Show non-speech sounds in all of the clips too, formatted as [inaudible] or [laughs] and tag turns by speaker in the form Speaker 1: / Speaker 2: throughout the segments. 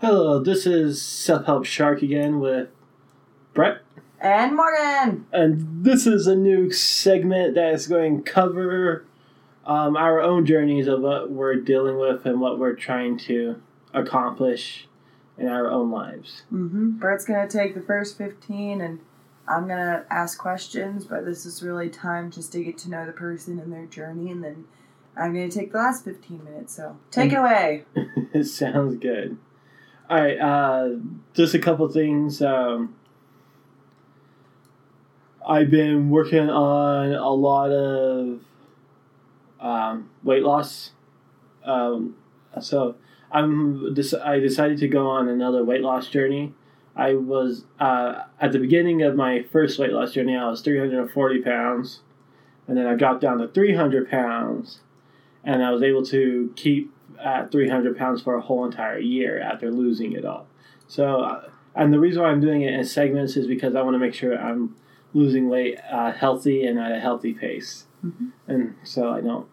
Speaker 1: Hello, this is Self Help Shark again with Brett.
Speaker 2: And Morgan!
Speaker 1: And this is a new segment that is going to cover um, our own journeys of what we're dealing with and what we're trying to accomplish in our own lives.
Speaker 2: Mm-hmm. Brett's going to take the first 15 and I'm going to ask questions, but this is really time just to get to know the person and their journey, and then I'm going to take the last 15 minutes. So take it away. [laughs]
Speaker 1: it sounds good. All right, uh, just a couple things. Um, I've been working on a lot of um, weight loss. Um, so I'm I decided to go on another weight loss journey. I was uh, at the beginning of my first weight loss journey. I was 340 pounds, and then I dropped down to 300 pounds, and I was able to keep at 300 pounds for a whole entire year after losing it all. So, uh, and the reason why I'm doing it in segments is because I want to make sure I'm losing weight uh, healthy and at a healthy pace, mm-hmm. and so I don't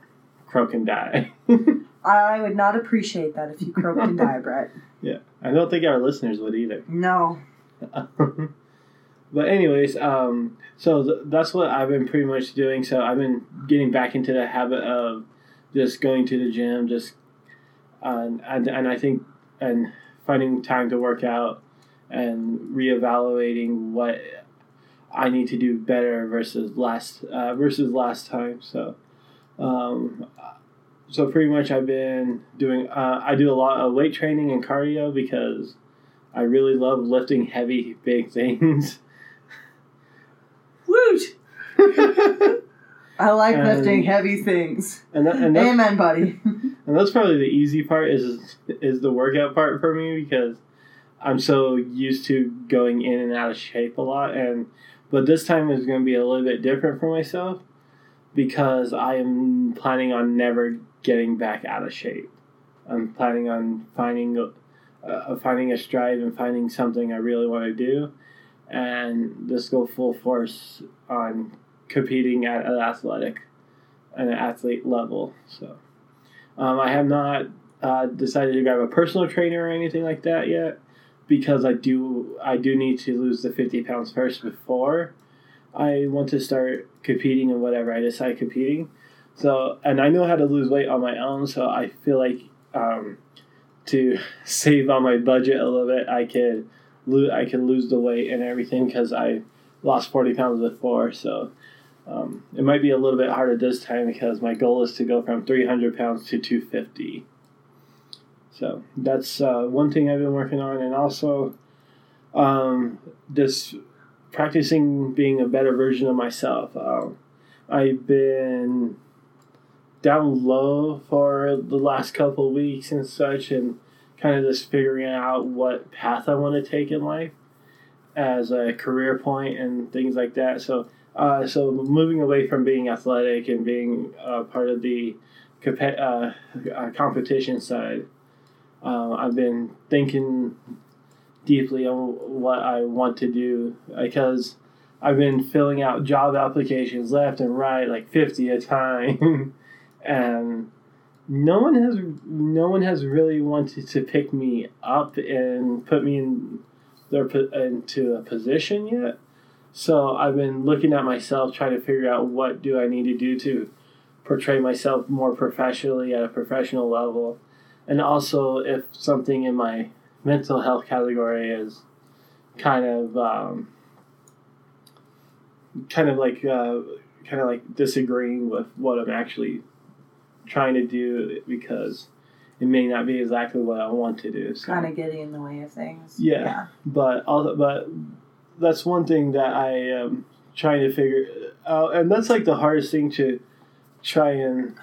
Speaker 1: croak and die. [laughs]
Speaker 2: I would not appreciate that if you croaked and die, [laughs] Brett.
Speaker 1: Yeah, I don't think our listeners would either.
Speaker 2: No. [laughs]
Speaker 1: but anyways, um, so th- that's what I've been pretty much doing. So I've been getting back into the habit of just going to the gym, just and and, and I think and finding time to work out and reevaluating what I need to do better versus last uh, versus last time. So, um, so pretty much I've been doing. Uh, I do a lot of weight training and cardio because I really love lifting heavy, big things.
Speaker 2: Woot! [laughs] I like and, lifting heavy things.
Speaker 1: And, that, and
Speaker 2: Amen, buddy.
Speaker 1: And that's probably the easy part is is the workout part for me because I'm so used to going in and out of shape a lot and but this time is going to be a little bit different for myself because I am planning on never getting back out of shape. I'm planning on finding uh, finding a stride and finding something I really want to do and just go full force on competing at an athletic an athlete level. So um, I have not uh, decided to grab a personal trainer or anything like that yet because I do I do need to lose the fifty pounds first before I want to start competing in whatever I decide competing. So and I know how to lose weight on my own, so I feel like um, to [laughs] save on my budget a little bit, I could lose I can lose the weight and everything because I lost forty pounds before. So um, it might be a little bit harder this time because my goal is to go from three hundred pounds to two fifty. So that's uh, one thing I've been working on, and also um, just practicing being a better version of myself. Um, I've been down low for the last couple weeks and such, and kind of just figuring out what path I want to take in life as a career point and things like that. So, uh, so moving away from being athletic and being uh, part of the comp- uh, uh, competition side uh, I've been thinking deeply on what I want to do because I've been filling out job applications left and right, like fifty a time, [laughs] and no one has no one has really wanted to pick me up and put me in their into a position yet. So I've been looking at myself, trying to figure out what do I need to do to portray myself more professionally at a professional level and also if something in my mental health category is kind of um, kind of like uh, kind of like disagreeing with what I'm actually trying to do because it may not be exactly what I want to do.
Speaker 2: So. Kind of getting in the way of things.
Speaker 1: Yeah, yeah. but also, but that's one thing that I am trying to figure out, and that's like the hardest thing to try and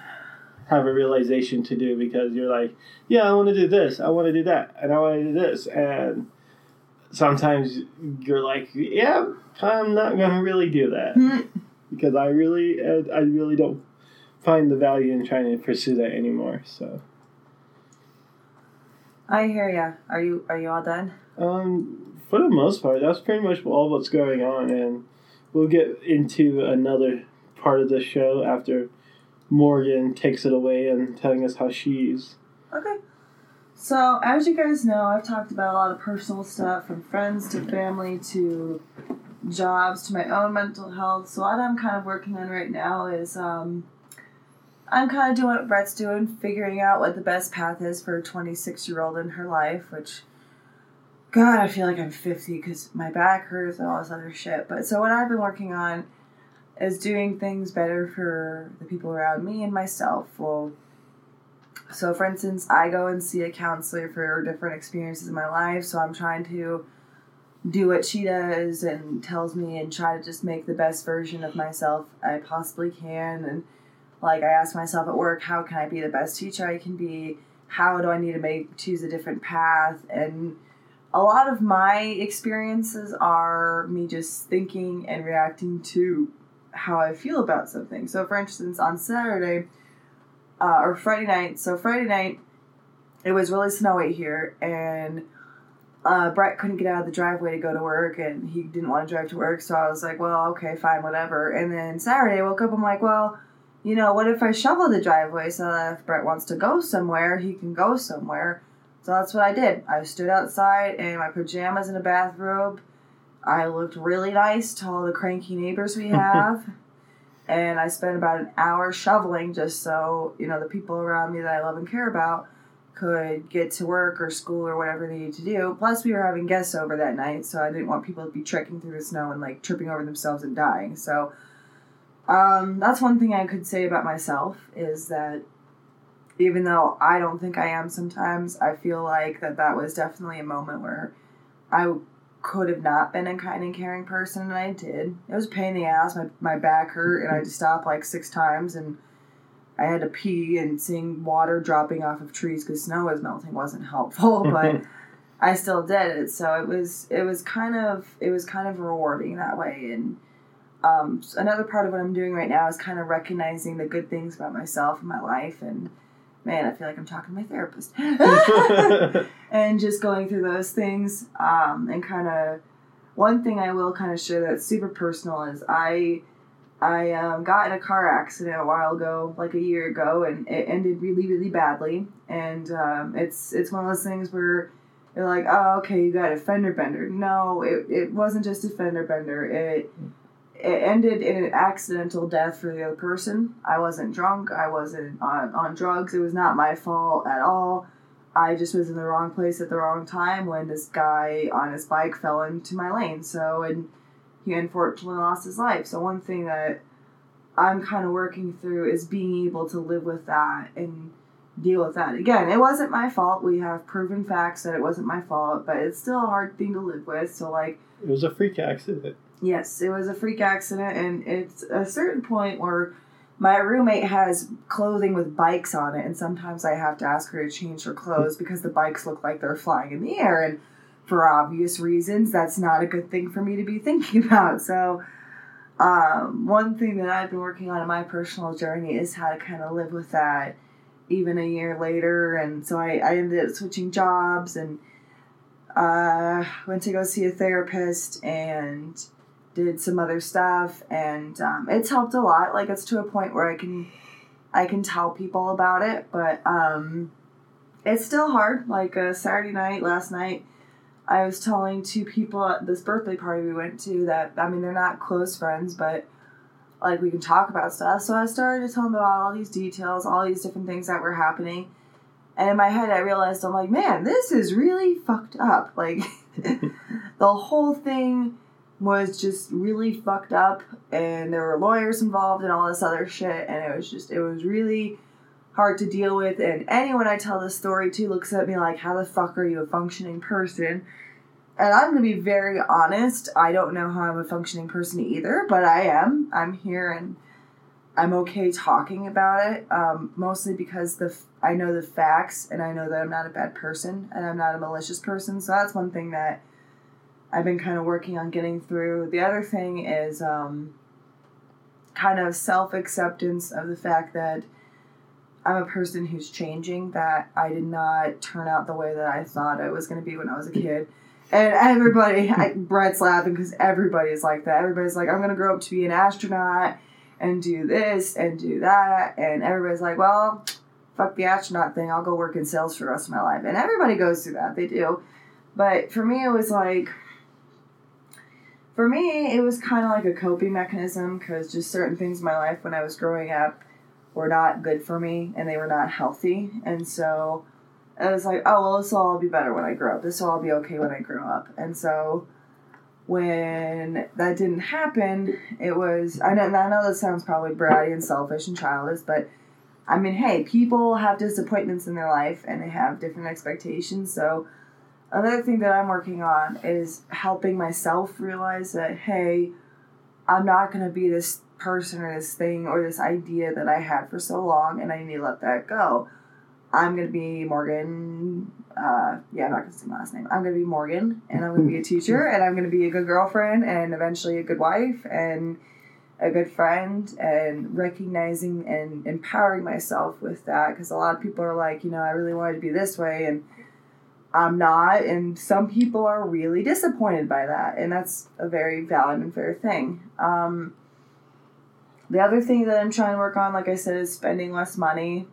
Speaker 1: have a realization to do because you're like, yeah, I want to do this, I want to do that, and I want to do this, and sometimes you're like, yeah, I'm not going to really do that mm-hmm. because I really, I really don't find the value in trying to pursue that anymore. So.
Speaker 2: I hear ya. Are you are you all done?
Speaker 1: Um, for the most part, that's pretty much all what's going on, and we'll get into another part of the show after Morgan takes it away and telling us how she's.
Speaker 2: Okay. So, as you guys know, I've talked about a lot of personal stuff from friends to family to jobs to my own mental health. So, what I'm kind of working on right now is um, I'm kind of doing what Brett's doing, figuring out what the best path is for a 26 year old in her life, which, God, I feel like I'm 50 because my back hurts and all this other shit. But so, what I've been working on is doing things better for the people around me and myself. Well, so for instance, I go and see a counselor for different experiences in my life, so I'm trying to do what she does and tells me and try to just make the best version of myself I possibly can and like I ask myself at work, how can I be the best teacher I can be? How do I need to make choose a different path? And a lot of my experiences are me just thinking and reacting to how I feel about something. So for instance, on Saturday, uh, or Friday night. So Friday night, it was really snowy here, and uh, Brett couldn't get out of the driveway to go to work, and he didn't want to drive to work. So I was like, well, okay, fine, whatever. And then Saturday, I woke up. I'm like, well, you know, what if I shovel the driveway so that if Brett wants to go somewhere, he can go somewhere. So that's what I did. I stood outside in my pajamas and a bathrobe. I looked really nice to all the cranky neighbors we [laughs] have and I spent about an hour shoveling just so you know the people around me that I love and care about could get to work or school or whatever they needed to do. Plus, we were having guests over that night, so I didn't want people to be trekking through the snow and like tripping over themselves and dying. So, um, that's one thing I could say about myself is that even though I don't think I am sometimes, I feel like that that was definitely a moment where I could have not been a kind and caring person, and I did. It was a pain in the ass. My, my back hurt, and I had to stop like six times, and I had to pee, and seeing water dropping off of trees because snow was melting wasn't helpful, [laughs] but I still did it. So it was it was kind of it was kind of rewarding that way. And um, another part of what I'm doing right now is kind of recognizing the good things about myself and my life, and man, I feel like I'm talking to my therapist. [laughs] [laughs] and just going through those things um, and kind of one thing I will kind of share that's super personal is I I um, got in a car accident a while ago, like a year ago, and it ended really really badly. And um, it's it's one of those things where you're like, oh okay, you got a fender bender. No, it, it wasn't just a fender bender. It it ended in an accidental death for the other person. I wasn't drunk. I wasn't on, on drugs. It was not my fault at all. I just was in the wrong place at the wrong time when this guy on his bike fell into my lane. So, and he unfortunately lost his life. So, one thing that I'm kind of working through is being able to live with that and deal with that. Again, it wasn't my fault. We have proven facts that it wasn't my fault, but it's still a hard thing to live with. So, like,
Speaker 1: it was a freak accident.
Speaker 2: Yes, it was a freak accident, and it's a certain point where my roommate has clothing with bikes on it, and sometimes I have to ask her to change her clothes because the bikes look like they're flying in the air, and for obvious reasons, that's not a good thing for me to be [laughs] thinking about. So, um, one thing that I've been working on in my personal journey is how to kind of live with that even a year later, and so I, I ended up switching jobs and uh, went to go see a therapist and did some other stuff, and um, it's helped a lot. Like it's to a point where I can I can tell people about it, but um, it's still hard. Like uh, Saturday night, last night, I was telling two people at this birthday party we went to that I mean they're not close friends, but like we can talk about stuff. So I started to tell them about all these details, all these different things that were happening. And in my head, I realized I'm like, man, this is really fucked up. Like, [laughs] the whole thing was just really fucked up and there were lawyers involved and all this other shit and it was just it was really hard to deal with. And anyone I tell this story to looks at me like how the fuck are you a functioning person? And I'm gonna be very honest I don't know how I'm a functioning person either but I am. I'm here and I'm okay talking about it um, mostly because the I know the facts and I know that I'm not a bad person and I'm not a malicious person so that's one thing that I've been kind of working on getting through. The other thing is um, kind of self acceptance of the fact that I'm a person who's changing, that I did not turn out the way that I thought I was going to be when I was a kid. And everybody, [laughs] I, Brett's laughing because everybody is like that. Everybody's like, I'm going to grow up to be an astronaut and do this and do that. And everybody's like, well, fuck the astronaut thing. I'll go work in sales for the rest of my life. And everybody goes through that. They do. But for me, it was like, for me, it was kind of like a coping mechanism because just certain things in my life when I was growing up were not good for me and they were not healthy. And so I was like, oh, well, this will all be better when I grow up. This will all be okay when I grow up. And so when that didn't happen, it was, I know, I know this sounds probably bratty and selfish and childish, but I mean, hey, people have disappointments in their life and they have different expectations. So another thing that I'm working on is helping myself realize that, hey, I'm not going to be this person or this thing or this idea that I had for so long and I need to let that go. I'm going to be Morgan. Uh, yeah, I'm not going to say my last name. I'm going to be Morgan and I'm going to be a [laughs] teacher and I'm going to be a good girlfriend and eventually a good wife and a good friend and recognizing and empowering myself with that because a lot of people are like, you know, I really wanted to be this way and I'm not, and some people are really disappointed by that, and that's a very valid and fair thing. Um, the other thing that I'm trying to work on, like I said, is spending less money.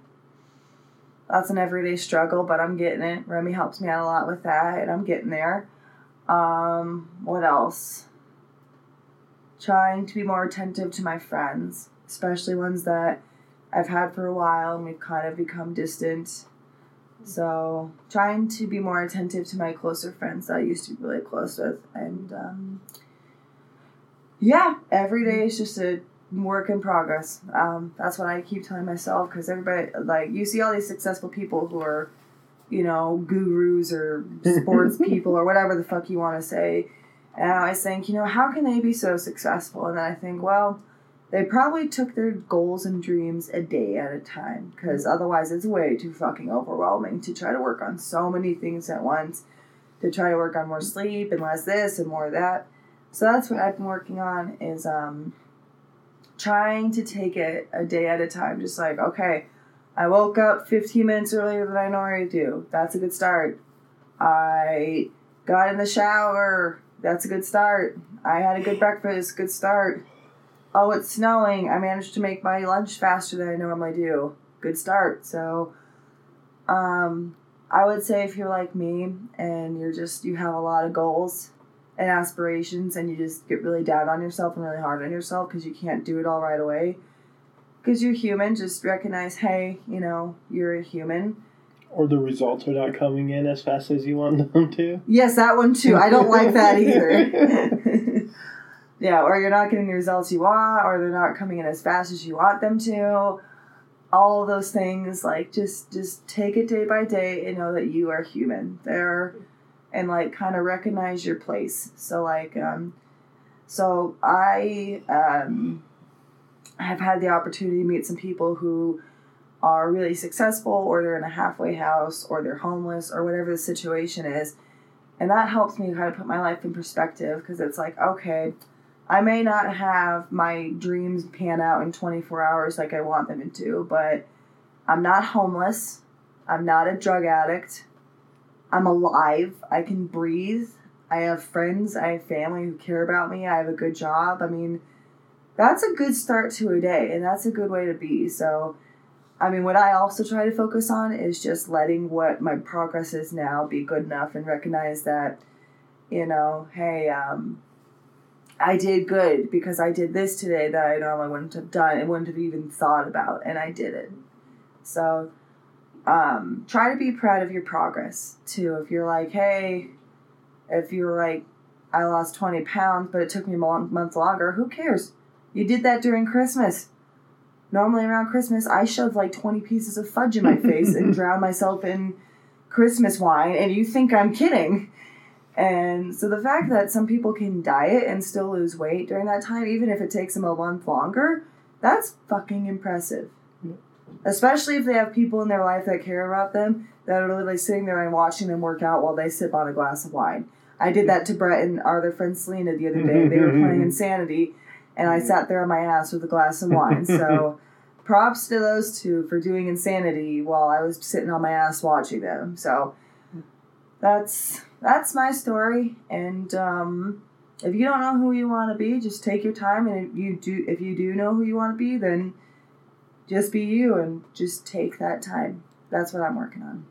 Speaker 2: That's an everyday struggle, but I'm getting it. Remy helps me out a lot with that, and I'm getting there. Um, what else? Trying to be more attentive to my friends, especially ones that I've had for a while and we've kind of become distant so trying to be more attentive to my closer friends that I used to be really close with, and um, yeah, every day is just a work in progress. Um, that's what I keep telling myself because everybody like you see all these successful people who are, you know, gurus or [laughs] sports people or whatever the fuck you want to say, and I always think you know how can they be so successful? And then I think well they probably took their goals and dreams a day at a time because otherwise it's way too fucking overwhelming to try to work on so many things at once, to try to work on more sleep and less this and more that. So that's what I've been working on is um, trying to take it a day at a time. Just like, okay, I woke up 15 minutes earlier than I normally do. That's a good start. I got in the shower. That's a good start. I had a good breakfast. Good start oh, it's snowing. I managed to make my lunch faster than I normally do. Good start. So, um, I would say if you're like me and you're just, you have a lot of goals and aspirations and you just get really down on yourself and really hard on yourself because you can't do it all right away. Because you're human, just recognize, hey, you know, you're a human.
Speaker 1: Or the results are not coming in as fast as you want them to.
Speaker 2: Yes, that one too. I don't like that either. [laughs] Yeah, or you're not getting the results you want, or they're not coming in as fast as you want them to. All those things, like just just take it day by day and know that you are human there, and like kind of recognize your place. So like, um, so I um, have had the opportunity to meet some people who are really successful, or they're in a halfway house, or they're homeless, or whatever the situation is, and that helps me kind of put my life in perspective because it's like okay I may not have my dreams pan out in 24 hours like I want them to, but I'm not homeless. I'm not a drug addict. I'm alive. I can breathe. I have friends. I have family who care about me. I have a good job. I mean, that's a good start to a day, and that's a good way to be. So, I mean, what I also try to focus on is just letting what my progress is now be good enough and recognize that, you know, hey, um, I did good because I did this today that I normally wouldn't have done and wouldn't have even thought about, and I did it. So, um, try to be proud of your progress too. If you're like, hey, if you're like, I lost 20 pounds, but it took me a month longer, who cares? You did that during Christmas. Normally around Christmas, I shoved like 20 pieces of fudge in my face and [laughs] drowned myself in Christmas wine, and you think I'm kidding. And so the fact that some people can diet and still lose weight during that time, even if it takes them a month longer, that's fucking impressive. Especially if they have people in their life that care about them that are literally sitting there and watching them work out while they sip on a glass of wine. I did that to Brett and our other friend Selena the other day. They were playing [laughs] Insanity, and I sat there on my ass with a glass of wine. So [laughs] props to those two for doing Insanity while I was sitting on my ass watching them. So that's that's my story. And um, if you don't know who you want to be, just take your time. And if you do, if you do know who you want to be, then just be you and just take that time. That's what I'm working on.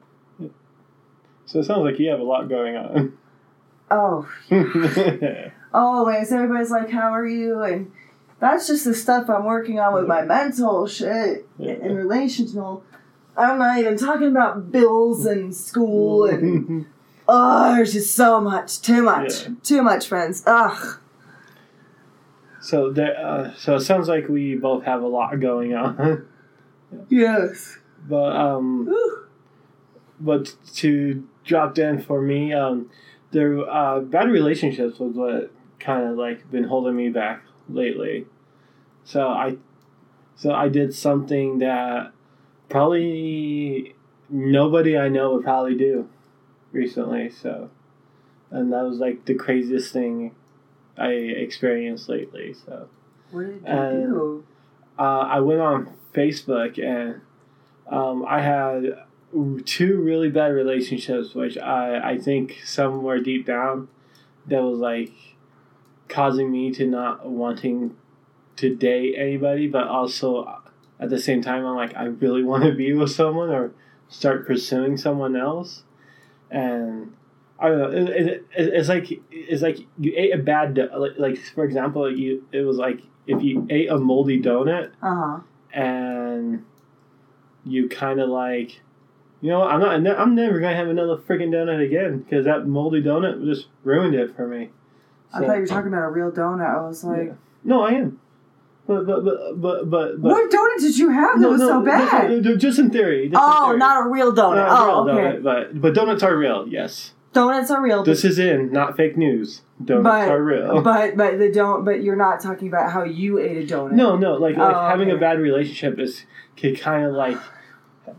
Speaker 1: So it sounds like you have a lot going on.
Speaker 2: Oh, [laughs] always. Everybody's like, "How are you?" And that's just the stuff I'm working on with my mental shit
Speaker 1: Yeah.
Speaker 2: and relational. I'm not even talking about bills and school and [laughs] oh, there's just so much, too much,
Speaker 1: Yeah.
Speaker 2: too much, friends. Ugh.
Speaker 1: so there, uh, so it sounds like we both have a lot going on. [laughs]
Speaker 2: Yes.
Speaker 1: but um,
Speaker 2: Ooh.
Speaker 1: but to drop in for me, um, there uh, bad relationships was what kind of like been holding me back lately. So I, so I did something that probably nobody I know would probably do recently. So, and that was like the craziest thing I experienced lately. So.
Speaker 2: What did you
Speaker 1: Uh,
Speaker 2: do?
Speaker 1: uh, I went on Facebook and um, I had two really bad relationships, which I, I think somewhere deep down that was like causing me to not wanting to date anybody, but also at the same time, I'm like, I really want to be with someone or start pursuing someone else. And I don't know. It, it, it, it's like it's like you ate a bad do- like, like for example, you it was like if you ate a moldy donut
Speaker 2: Uh huh.
Speaker 1: and you kind of like, you know, what, I'm not. I'm never gonna have another freaking donut again because that moldy donut just ruined it for me.
Speaker 2: I thought you were talking about a real donut. I was like,
Speaker 1: Yeah. No, I am. But but but but but. but
Speaker 2: what donut did you have that
Speaker 1: no,
Speaker 2: was
Speaker 1: no,
Speaker 2: so bad?
Speaker 1: no, just in theory. just in
Speaker 2: oh,
Speaker 1: theory.
Speaker 2: not a real donut.
Speaker 1: Not a
Speaker 2: oh,
Speaker 1: real
Speaker 2: okay.
Speaker 1: donut, but but donuts are real. Yes,
Speaker 2: Donuts are real,
Speaker 1: this is in, not fake news. Donuts
Speaker 2: But-
Speaker 1: are real.
Speaker 2: but but the don't. But you're not talking about how you ate a donut.
Speaker 1: No, no, like, like
Speaker 2: Oh,
Speaker 1: having a bad relationship is could kind of like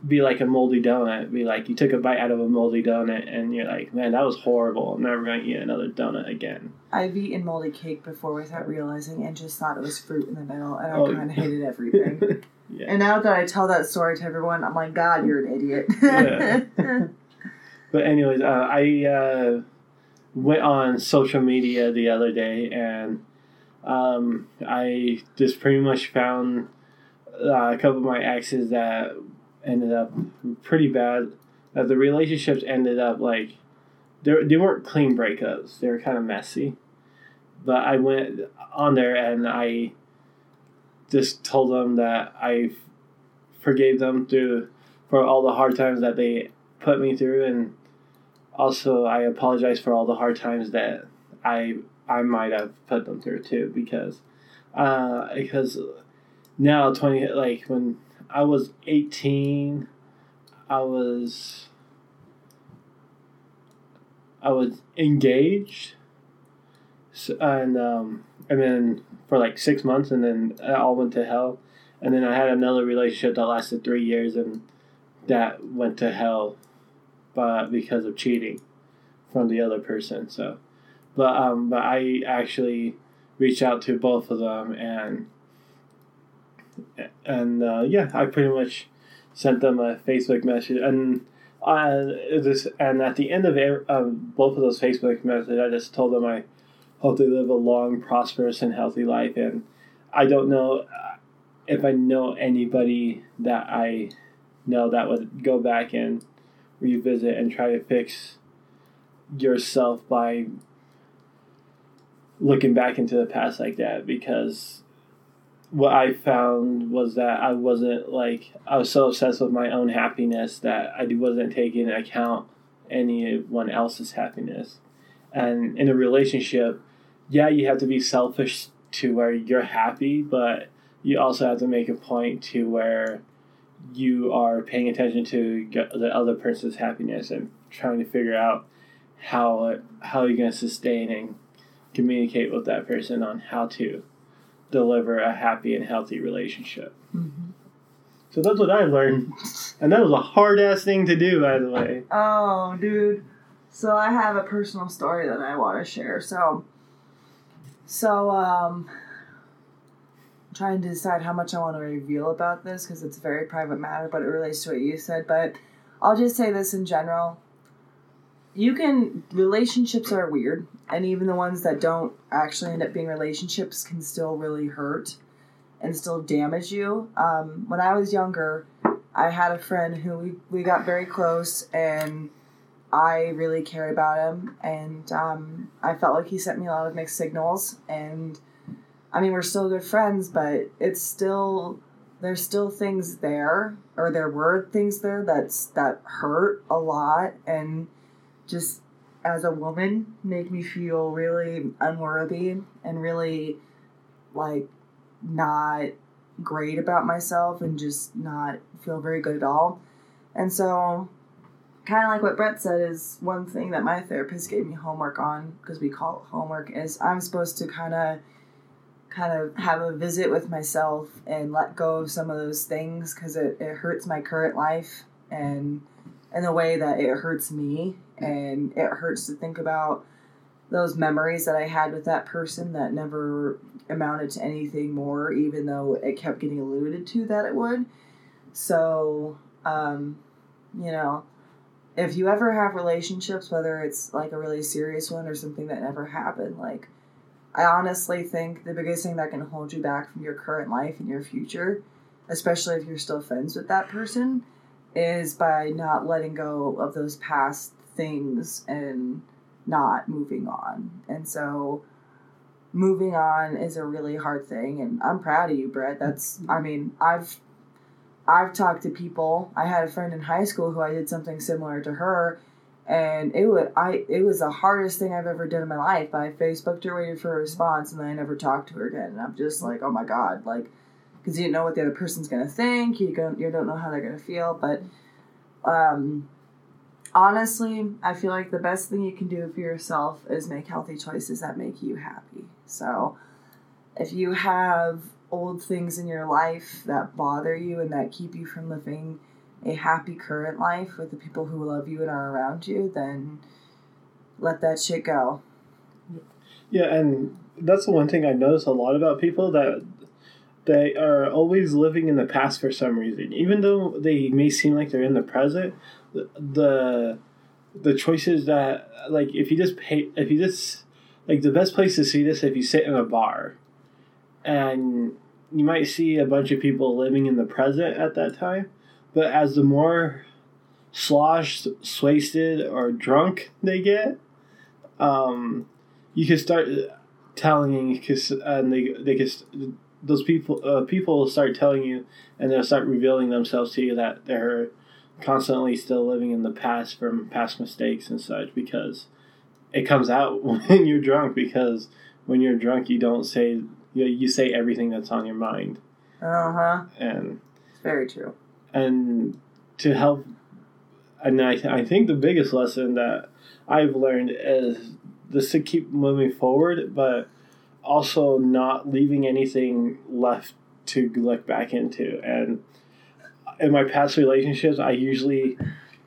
Speaker 1: be like a moldy donut. Be like you took a bite out of a moldy donut and you're like, man, that was horrible. I'm never gonna eat another donut again.
Speaker 2: I've eaten moldy cake before without realizing and just thought it was fruit in the middle, and I
Speaker 1: Oh.
Speaker 2: kind of hated everything. [laughs]
Speaker 1: yeah.
Speaker 2: and now that I tell that story to everyone, I'm like, God, you're an idiot.
Speaker 1: Yeah. [laughs] But anyways, uh, I uh, went on social media the other day and um, I just pretty much found uh, a couple of my exes that ended up pretty bad. That the relationships ended up like they they weren't clean breakups. They were kind of messy. But I went on there and I just told them that I forgave them through for all the hard times that they put me through and also I apologize for all the hard times that I I might have put them through too because uh because now 20 like when I was 18 I was I was engaged. So, and um and then for like 6 months and then it all went to hell. And then I had another relationship that lasted 3 years and that went to hell but because of cheating from the other person so. But um but I actually reached out to both of them and and uh, yeah I pretty much sent them a Facebook message. And uh, this and at the end of both of those Facebook messages I just told them I hope they live a long prosperous and healthy life. And I don't know uh, if I know anybody that I know that would go back and revisit and try to fix yourself by looking back into the past like that because what I found was that I wasn't like I was so obsessed with my own happiness that I wasn't taking into account anyone else's happiness. And in a relationship, yeah, you have to be selfish to where you're happy, but you also have to make a point to where you are paying attention to the other person's happiness and trying to figure out how how you're going to sustain and communicate with that person on how to deliver a happy and healthy relationship.
Speaker 2: Mhm.
Speaker 1: So that's what I learned, and that was a hard ass thing to do, by the way.
Speaker 2: Oh, dude. So I have a personal story that I want to share. So, so um, I'm trying to decide how much I want to reveal about this because it's a very private matter, but it relates to what you said. But I'll just say this in general. You can relationships are weird, and even the ones that don't actually end up being relationships can still really hurt. and still damage you. Um, when I was younger, I had a friend who we, we got very close and I really cared about him and um, I felt like he sent me a lot of mixed signals and I mean we're still good friends but it's still there's still things there or there were things there that's that hurt a lot and just as a woman make me feel really unworthy and really like not great about myself and just not feel very good at all. And so, kind of like what Brett said, is one thing that my therapist gave me homework on because we call it homework is I'm supposed to kind of kind of have a visit with myself and let go of some of those things because it, it hurts my current life and in a way that it hurts me and it hurts to think about those memories that I had with that person that never amounted to anything more, even though it kept getting alluded to that it would. So, um, you know, if you ever have relationships, whether it's like a really serious one or something that never happened, like, I honestly think the biggest thing that can hold you back from your current life and your future, especially if you're still friends with that person, is by not letting go of those past things and not moving on. And so moving on is a really hard thing and I'm proud of you, Brett. That's I mean, I've I've talked to people. I had a friend in high school who I did something similar to her and it was I it was the hardest thing I've ever done in my life. I Facebooked her, waited for a response, and then I never talked to her again. And I'm just like, oh my god, like, because you don't know what the other person's gonna think. You don't you don't know how they're gonna feel. But um, honestly, I feel like the best thing you can do for yourself is make healthy choices that make you happy. So, if you have old things in your life that bother you and that keep you from living a happy current life with the people who love you and are around you, then let that shit go.
Speaker 1: Yeah, and that's the one thing I notice a lot about people that they are always living in the past for some reason. Even though they may seem like they're in the present, the the choices that like if you just pay if you just like the best place to see this if you sit in a bar. And you might see a bunch of people living in the present at that time but as the more sloshed wasted or drunk they get um you can start telling because and they they can those people uh, people will start telling you and they'll start revealing themselves to you that they're constantly still living in the past from past mistakes and such because it comes out [laughs] when you're drunk because when you're drunk you don't say you, you say everything that's on your mind.
Speaker 2: Uh-huh.
Speaker 1: And
Speaker 2: it's very true.
Speaker 1: and to help and I, I think the biggest lesson that i've learned is just to keep moving forward but also not leaving anything left to look back into. And in my past relationships, I usually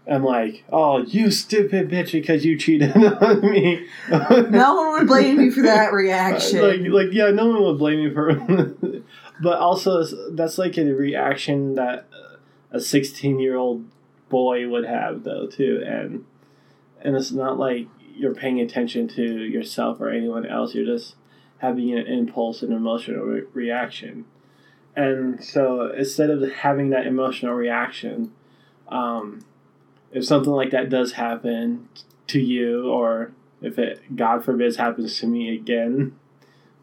Speaker 1: am like, "Oh, you stupid bitch," because you cheated [laughs] on me.
Speaker 2: no one would blame me for that [laughs] reaction.
Speaker 1: like, like, yeah, no one would blame me for. [laughs] but also, that's like a reaction that uh, a sixteen-year-old boy would have, though, too, and and it's not like you're paying attention to yourself or anyone else. You're just having an impulse and emotional re- reaction and so instead of having that emotional reaction, um, if something like that does happen to you, or if it, God forbid, happens to me again,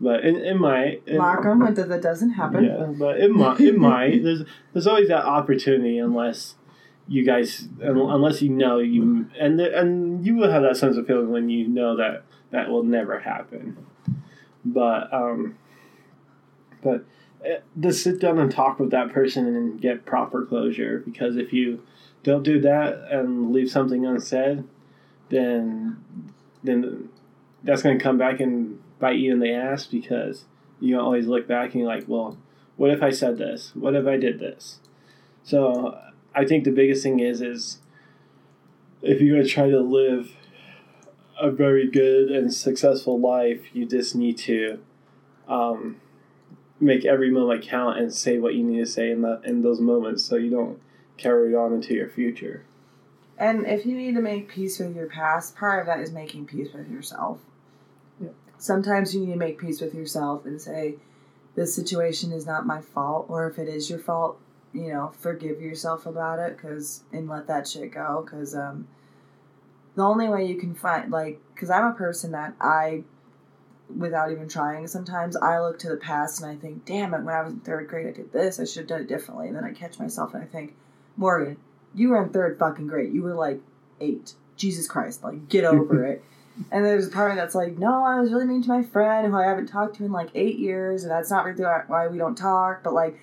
Speaker 1: but it, it might.
Speaker 2: It, on wood that that doesn't happen.
Speaker 1: Yeah, but it might. It might. [laughs] There's there's always that opportunity, unless you guys, unless you know you, and the, and you will have that sense of feeling when you know that that will never happen. But um, but to sit down and talk with that person and get proper closure because if you don't do that and leave something unsaid then then that's going to come back and bite you in the ass because you always look back and you're like well what if i said this? What if i did this? So i think the biggest thing is is if you're going to try to live a very good and successful life you just need to um, make every moment count and say what you need to say in that in those moments so you don't carry it on into your future.
Speaker 2: And if you need to make peace with your past, part of that is making peace with yourself.
Speaker 1: Yeah.
Speaker 2: Sometimes you need to make peace with yourself and say, this situation is not my fault, or if it is your fault, you know, forgive yourself about it, cause and let that shit go, cause um, the only way you can find like, cause I'm a person that I, without even trying, sometimes I look to the past and I think, damn it, when I was in third grade, I did this, I should have done it differently, and then I catch myself and I think, Morgan, you were in third fucking grade, you were like eight, Jesus Christ, like get over [laughs] it. And there's a part of me that's like, no, I was really mean to my friend who I haven't talked to in like eight years, and that's not really why we don't talk. But like,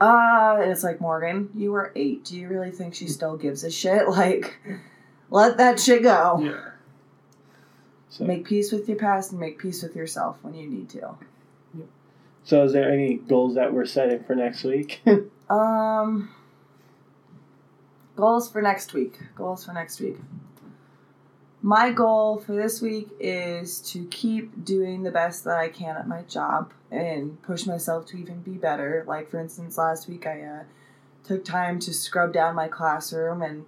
Speaker 2: uh, and it's like, Morgan, you were eight. Do you really think she still gives a shit? [laughs] Like, let that shit go.
Speaker 1: Yeah. So,
Speaker 2: Make peace with your past and make peace with yourself when you need to.
Speaker 1: so is there any goals that we're setting for next week? [laughs]
Speaker 2: Um, goals for next week. Goals for next week. My goal for this week is to keep doing the best that I can at my job and push myself to even be better. Like, for instance, last week I uh, took time to scrub down my classroom and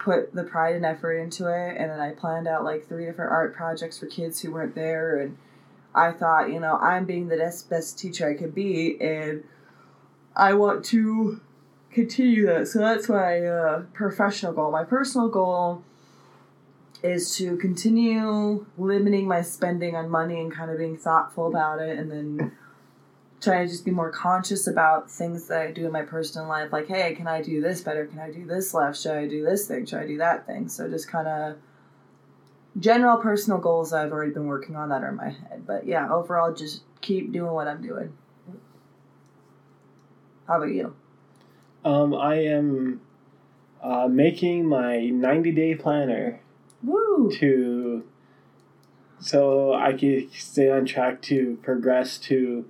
Speaker 2: put the pride and effort into it. And then I planned out like three different art projects for kids who weren't there. And I thought, you know, I'm being the best, best teacher I could be. And I want to continue that. So that's my uh, professional goal. My personal goal is to continue limiting my spending on money and kind of being thoughtful about it and then trying to just be more conscious about things that I do in my personal life like hey can I do this better? Can I do this left should I do this thing? Should I do that thing? So just kind of general personal goals I've already been working on that are in my head. But yeah overall just keep doing what I'm doing. How about you?
Speaker 1: Um, I am uh, making my 90 day planner
Speaker 2: woo!
Speaker 1: to so I can stay on track to progress to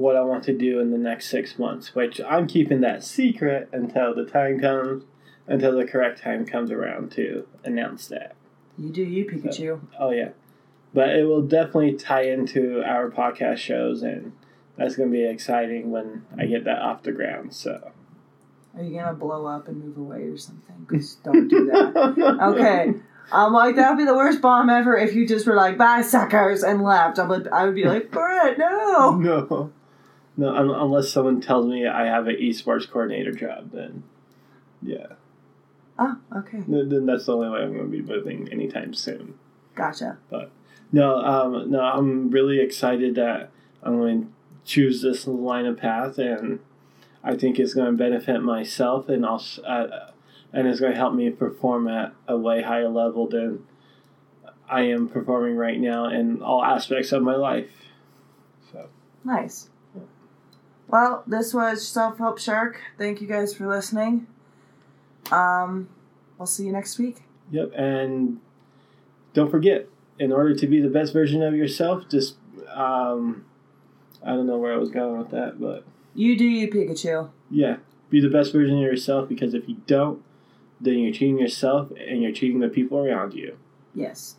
Speaker 1: what I want to do in the next six months, which I'm keeping that secret until the time comes, until the correct time comes around to announce that.
Speaker 2: you do you Pikachu
Speaker 1: Oh yeah, but it will definitely tie into our podcast shows, and that's going to be exciting when I get that off the ground. So
Speaker 2: Are you gonna blow up and move away or something? 'Cause don't do that. [laughs] Okay. I'm like that would be the worst bomb ever if you just were like bye suckers and left. I would I would be like Brett no. [laughs]
Speaker 1: no, no, un- unless someone tells me I have an esports coordinator job, then yeah,
Speaker 2: Oh okay
Speaker 1: then, then that's the only way I'm going to be moving anytime soon.
Speaker 2: gotcha.
Speaker 1: But no, um, no, I'm really excited that I'm going to choose this line of path, and I think it's going to benefit myself, and also, uh, and it's going to help me perform at a way higher level than I am performing right now in all aspects of my life. So,
Speaker 2: Nice. Well, this was Self Help Shark. Thank you guys for listening. Um, we'll see you next week.
Speaker 1: yep, and don't forget, in order to be the best version of yourself, just um, I don't know where I was going with that, but
Speaker 2: You do you, Pikachu.
Speaker 1: Yeah, be the best version of yourself because if you don't, then you're cheating yourself and you're cheating the people around you.
Speaker 2: Yes.